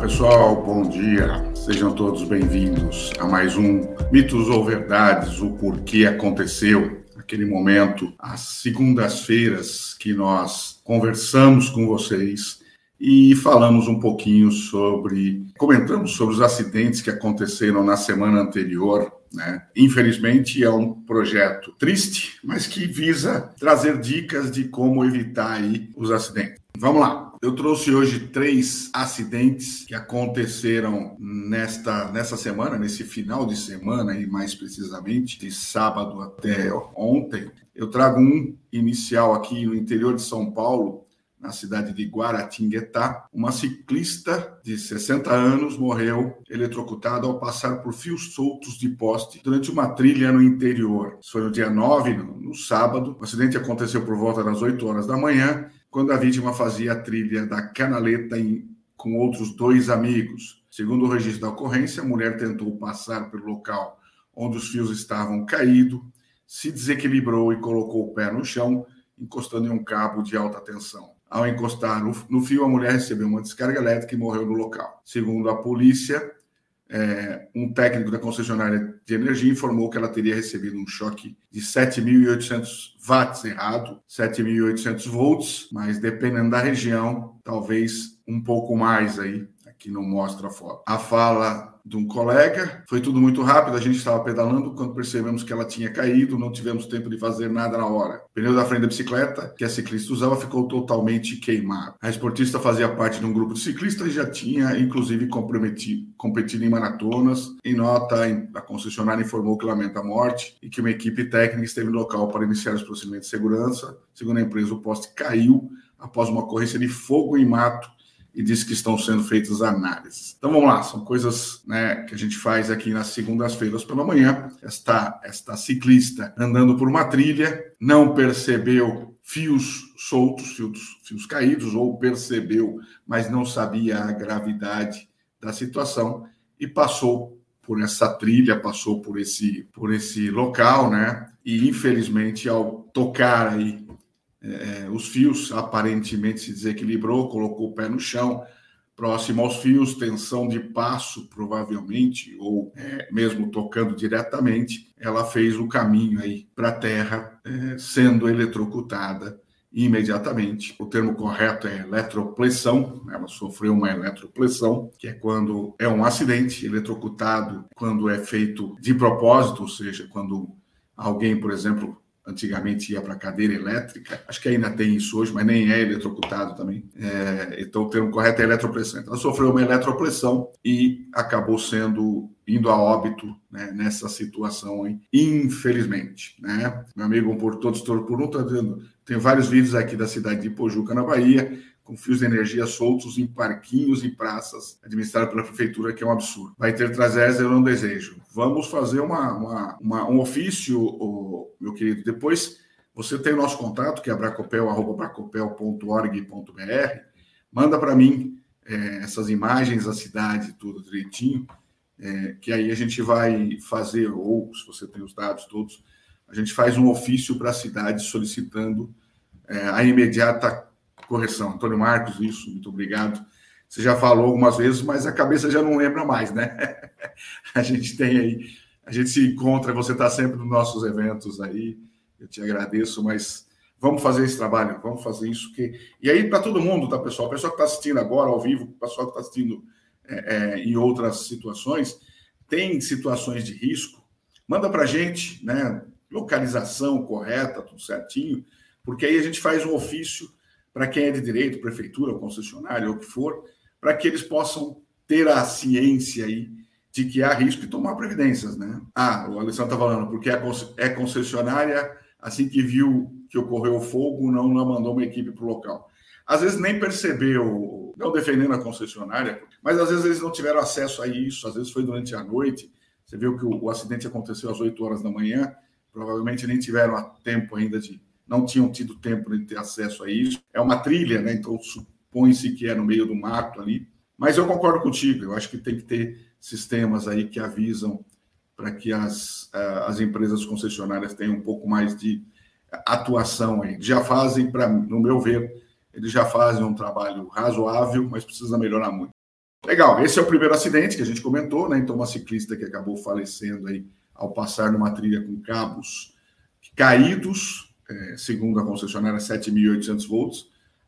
Pessoal, bom dia. Sejam todos bem-vindos a mais um Mitos ou Verdades, o porquê aconteceu. Aquele momento, às segundas-feiras, que nós conversamos com vocês e falamos um pouquinho sobre, comentamos sobre os acidentes que aconteceram na semana anterior. Né? Infelizmente, é um projeto triste, mas que visa trazer dicas de como evitar aí os acidentes. Vamos lá. Eu trouxe hoje três acidentes que aconteceram nesta, nessa semana, nesse final de semana, e mais precisamente, de sábado até ontem. Eu trago um inicial aqui no interior de São Paulo, na cidade de Guaratinguetá, uma ciclista de 60 anos morreu eletrocutada ao passar por fios soltos de poste durante uma trilha no interior. Isso foi no dia 9, no, no sábado. O acidente aconteceu por volta das 8 horas da manhã, quando a vítima fazia a trilha da canaleta em, com outros dois amigos. Segundo o registro da ocorrência, a mulher tentou passar pelo local onde os fios estavam caídos, se desequilibrou e colocou o pé no chão, encostando em um cabo de alta tensão. Ao encostar no fio, a mulher recebeu uma descarga elétrica e morreu no local. Segundo a polícia, é, um técnico da concessionária de energia informou que ela teria recebido um choque de 7.800 watts errado, 7.800 volts, mas dependendo da região, talvez um pouco mais aí. Aqui não mostra a foto. A fala de um colega. Foi tudo muito rápido, a gente estava pedalando quando percebemos que ela tinha caído, não tivemos tempo de fazer nada na hora. O pneu da frente da bicicleta, que a ciclista usava, ficou totalmente queimado. A esportista fazia parte de um grupo de ciclistas e já tinha, inclusive, competido em maratonas. Em nota, a concessionária informou que lamenta a morte e que uma equipe técnica esteve no local para iniciar os procedimentos de segurança. Segundo a empresa, o poste caiu após uma ocorrência de fogo em mato e disse que estão sendo feitas análises. Então vamos lá, são coisas né, que a gente faz aqui nas segundas-feiras pela manhã. Esta, esta ciclista andando por uma trilha não percebeu fios soltos, fios, fios caídos, ou percebeu, mas não sabia a gravidade da situação e passou por essa trilha, passou por esse, por esse local, né? E infelizmente, ao tocar aí é, os fios, aparentemente se desequilibrou, colocou o pé no chão, próximo aos fios, tensão de passo, provavelmente, ou é, mesmo tocando diretamente, ela fez o caminho aí para a Terra, é, sendo eletrocutada imediatamente. O termo correto é eletropressão, ela sofreu uma eletropressão, que é quando é um acidente eletrocutado, quando é feito de propósito, ou seja, quando alguém, por exemplo, antigamente ia para cadeira elétrica, acho que ainda tem isso hoje, mas nem é eletrocutado também. É, então o termo correto é eletropressão. Então ela sofreu uma eletropressão e acabou sendo indo a óbito né, nessa situação, aí, infelizmente. Né? Meu amigo um por todos, todo por um, está dizendo, tem vários vídeos aqui da cidade de Pojuca, na Bahia, com fios de energia soltos em parquinhos e praças administrados pela prefeitura, que é um absurdo. Vai ter tragédias, eu não desejo. Vamos fazer uma, uma, uma um ofício, meu querido. Depois você tem o nosso contato, que é bracopel.org.br. Manda para mim é, essas imagens da cidade, tudo direitinho, é, que aí a gente vai fazer, ou se você tem os dados todos, a gente faz um ofício para a cidade solicitando é, a imediata correção. Antônio Marcos, isso, muito obrigado. Você já falou algumas vezes, mas a cabeça já não lembra mais, né? a gente tem aí, a gente se encontra, você está sempre nos nossos eventos aí, eu te agradeço, mas vamos fazer esse trabalho, vamos fazer isso. Que... E aí, para todo mundo, tá, pessoal? Pessoal que está assistindo agora ao vivo, pessoal que está assistindo é, é, em outras situações, tem situações de risco, manda para a gente, né? Localização correta, tudo certinho, porque aí a gente faz um ofício para quem é de direito, prefeitura, concessionária, ou o que for, para que eles possam ter a ciência aí de que há risco e tomar previdências, né? Ah, o Alessandro está falando, porque é concessionária, assim que viu que ocorreu o fogo, não, não mandou uma equipe para o local. Às vezes nem percebeu, não defendendo a concessionária, mas às vezes eles não tiveram acesso a isso, às vezes foi durante a noite. Você viu que o, o acidente aconteceu às 8 horas da manhã, provavelmente nem tiveram tempo ainda de, não tinham tido tempo de ter acesso a isso. É uma trilha, né? Então supõe-se que é no meio do mato ali. Mas eu concordo contigo, eu acho que tem que ter sistemas aí que avisam para que as, eh, as empresas concessionárias tenham um pouco mais de atuação aí. Já fazem, para no meu ver, eles já fazem um trabalho razoável, mas precisa melhorar muito. Legal, esse é o primeiro acidente que a gente comentou, né? Então, uma ciclista que acabou falecendo aí ao passar numa trilha com cabos caídos, é, segundo a concessionária, 7.800 volts.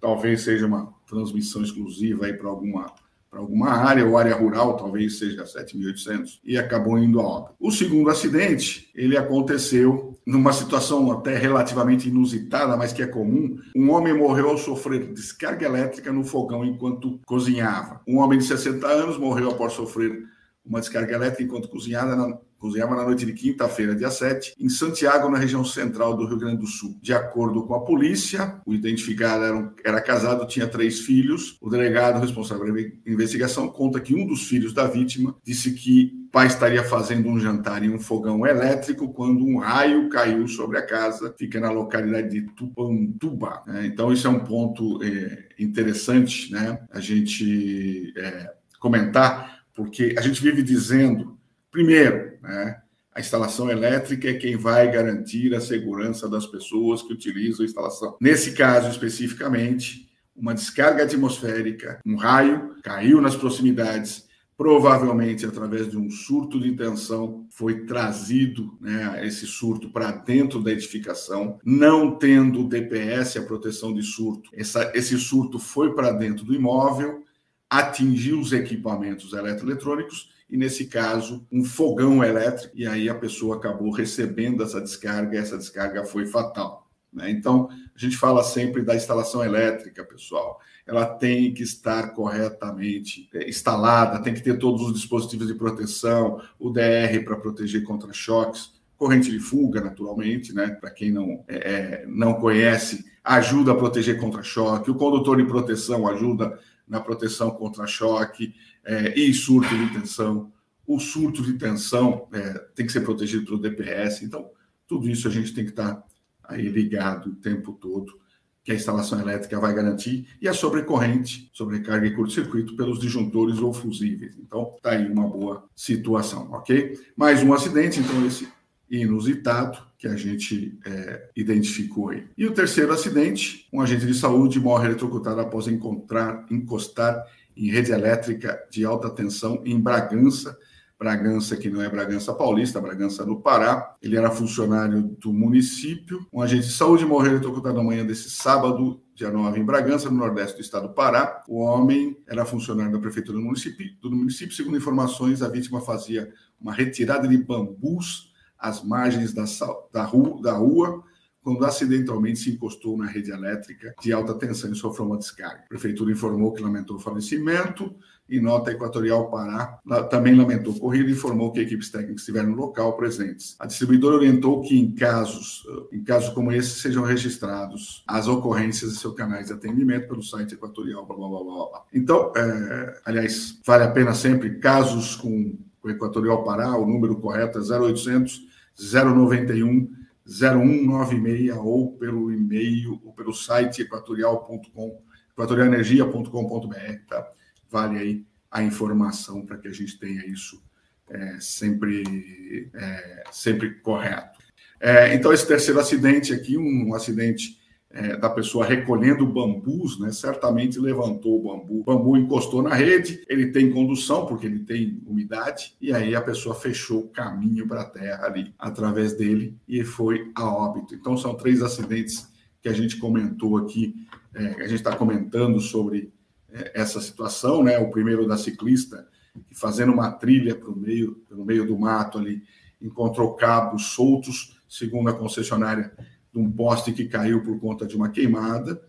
Talvez seja uma transmissão exclusiva aí para alguma para alguma área, ou área rural, talvez seja 7.800, e acabou indo a obra. O segundo acidente, ele aconteceu numa situação até relativamente inusitada, mas que é comum. Um homem morreu ao sofrer descarga elétrica no fogão enquanto cozinhava. Um homem de 60 anos morreu após sofrer uma descarga elétrica enquanto cozinhava na, cozinhava na noite de quinta-feira, dia 7, em Santiago, na região central do Rio Grande do Sul. De acordo com a polícia, o identificado era, era casado, tinha três filhos. O delegado responsável pela investigação conta que um dos filhos da vítima disse que o pai estaria fazendo um jantar em um fogão elétrico quando um raio caiu sobre a casa, fica na localidade de Tupantuba. Né? Então, isso é um ponto é, interessante, né? A gente é, comentar porque a gente vive dizendo, primeiro, né, a instalação elétrica é quem vai garantir a segurança das pessoas que utilizam a instalação. Nesse caso especificamente, uma descarga atmosférica, um raio caiu nas proximidades, provavelmente através de um surto de tensão, foi trazido né, esse surto para dentro da edificação, não tendo DPS, a proteção de surto. Essa, esse surto foi para dentro do imóvel, atingiu os equipamentos eletroeletrônicos e, nesse caso, um fogão elétrico, e aí a pessoa acabou recebendo essa descarga, e essa descarga foi fatal. Né? Então, a gente fala sempre da instalação elétrica, pessoal. Ela tem que estar corretamente é, instalada, tem que ter todos os dispositivos de proteção, o DR para proteger contra choques, corrente de fuga, naturalmente, né? Para quem não, é, é, não conhece, ajuda a proteger contra choque, o condutor de proteção ajuda na proteção contra choque é, e surto de tensão. O surto de tensão é, tem que ser protegido pelo DPS. Então, tudo isso a gente tem que estar aí ligado o tempo todo, que a instalação elétrica vai garantir, e a sobrecorrente, sobrecarga e curto-circuito pelos disjuntores ou fusíveis. Então, está aí uma boa situação, ok? Mais um acidente, então, esse inusitado que a gente é, identificou aí. E o terceiro acidente, um agente de saúde morre eletrocutado após encontrar, encostar em rede elétrica de alta tensão em Bragança, Bragança, que não é Bragança Paulista, Bragança no Pará. Ele era funcionário do município. Um agente de saúde morreu eletrocutado na manhã desse sábado, dia 9, em Bragança, no nordeste do estado do Pará. O homem era funcionário da prefeitura do município. Do município. Segundo informações, a vítima fazia uma retirada de bambus às margens da, da, rua, da rua quando acidentalmente se encostou na rede elétrica de alta tensão e sofreu uma descarga. A prefeitura informou que lamentou o falecimento e nota Equatorial Pará também lamentou o ocorrido e informou que equipes técnicas estiveram no local presentes. A distribuidora orientou que em casos, em casos como esse sejam registrados as ocorrências em seus canais de atendimento pelo site Equatorial, blá, blá, blá, blá. Então, é, aliás, vale a pena sempre, casos com o Equatorial Pará, o número correto é 0800 091 0196 ou pelo e-mail ou pelo site equatorial.com, equatorialenergia.com.br, tá? Vale aí a informação para que a gente tenha isso é, sempre, é, sempre correto. É, então, esse terceiro acidente aqui, um acidente é, da pessoa recolhendo bambus, né, certamente levantou o bambu. O bambu encostou na rede, ele tem condução, porque ele tem umidade, e aí a pessoa fechou o caminho para a terra ali, através dele, e foi a óbito. Então, são três acidentes que a gente comentou aqui, é, a gente está comentando sobre é, essa situação, né? O primeiro da ciclista, que fazendo uma trilha pelo meio, pelo meio do mato ali, encontrou cabos soltos, segundo a concessionária de um poste que caiu por conta de uma queimada,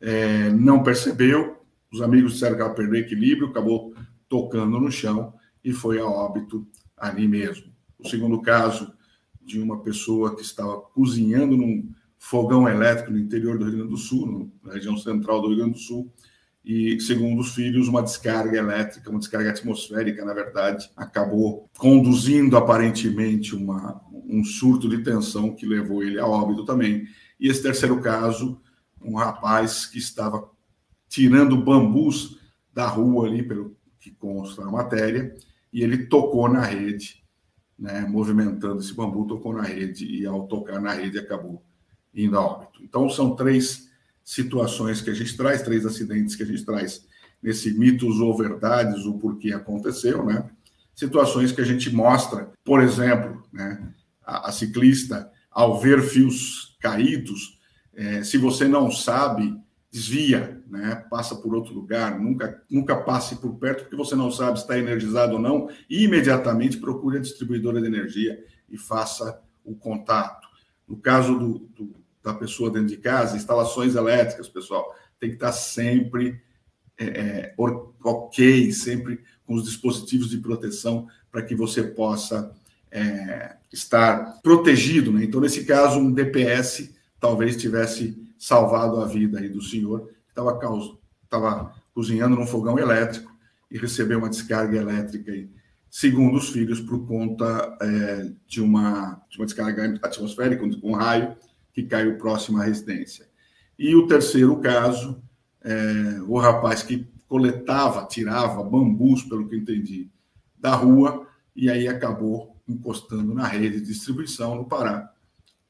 é, não percebeu, os amigos disseram que ela perdeu equilíbrio, acabou tocando no chão e foi a óbito ali mesmo. O segundo caso de uma pessoa que estava cozinhando num fogão elétrico no interior do Rio Grande do Sul, na região central do Rio Grande do Sul, e, segundo os filhos, uma descarga elétrica, uma descarga atmosférica, na verdade, acabou conduzindo aparentemente uma, um surto de tensão que levou ele a óbito também. E esse terceiro caso, um rapaz que estava tirando bambus da rua ali, pelo que consta na matéria, e ele tocou na rede, né, movimentando esse bambu, tocou na rede, e ao tocar na rede acabou indo a óbito. Então, são três situações que a gente traz, três acidentes que a gente traz nesse mitos ou verdades, o porquê aconteceu, né? Situações que a gente mostra, por exemplo, né? A, ciclista, ao ver fios caídos, é, se você não sabe, desvia, né? Passa por outro lugar, nunca, nunca passe por perto, porque você não sabe se está energizado ou não, e imediatamente procure a distribuidora de energia e faça o contato. No caso do, do, da pessoa dentro de casa, instalações elétricas, pessoal, tem que estar sempre é, é ok, sempre com os dispositivos de proteção para que você possa é, estar protegido. Né? Então, nesse caso, um DPS talvez tivesse salvado a vida aí do senhor, que estava cozinhando num fogão elétrico e recebeu uma descarga elétrica aí, segundo os filhos, por conta é, de, uma, de uma descarga atmosférica, um raio que caiu próximo à residência. E o terceiro caso, é, o rapaz que coletava, tirava bambus, pelo que entendi, da rua, e aí acabou encostando na rede de distribuição no Pará.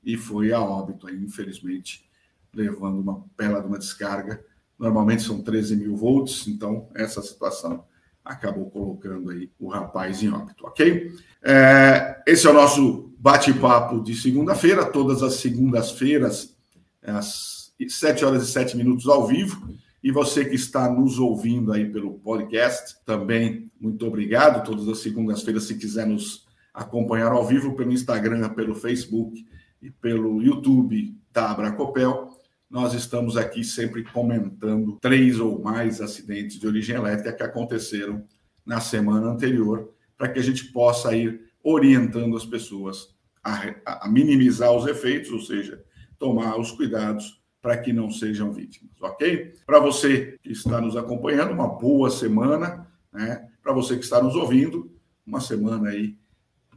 E foi a óbito, aí, infelizmente, levando uma bela de uma descarga. Normalmente são 13 mil volts, então essa situação acabou colocando aí o rapaz em óbito, ok? É, esse é o nosso bate-papo de segunda-feira, todas as segundas-feiras, às 7 horas e 7 minutos ao vivo. E você que está nos ouvindo aí pelo podcast, também muito obrigado. Todas as segundas-feiras, se quiser nos acompanhar ao vivo pelo Instagram, pelo Facebook e pelo YouTube da Abracopel, nós estamos aqui sempre comentando três ou mais acidentes de origem elétrica que aconteceram na semana anterior, para que a gente possa ir orientando as pessoas a, a minimizar os efeitos, ou seja, tomar os cuidados para que não sejam vítimas, ok? Para você que está nos acompanhando, uma boa semana, né? Para você que está nos ouvindo, uma semana aí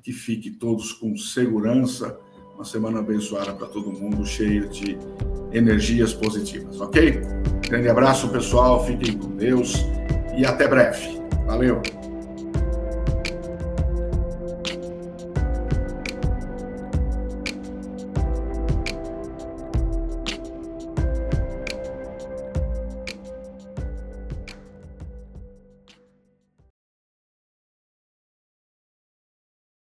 que fique todos com segurança, uma semana abençoada para todo mundo, cheia de energias positivas, ok? Grande abraço, pessoal, fiquem com Deus e até breve. Valeu!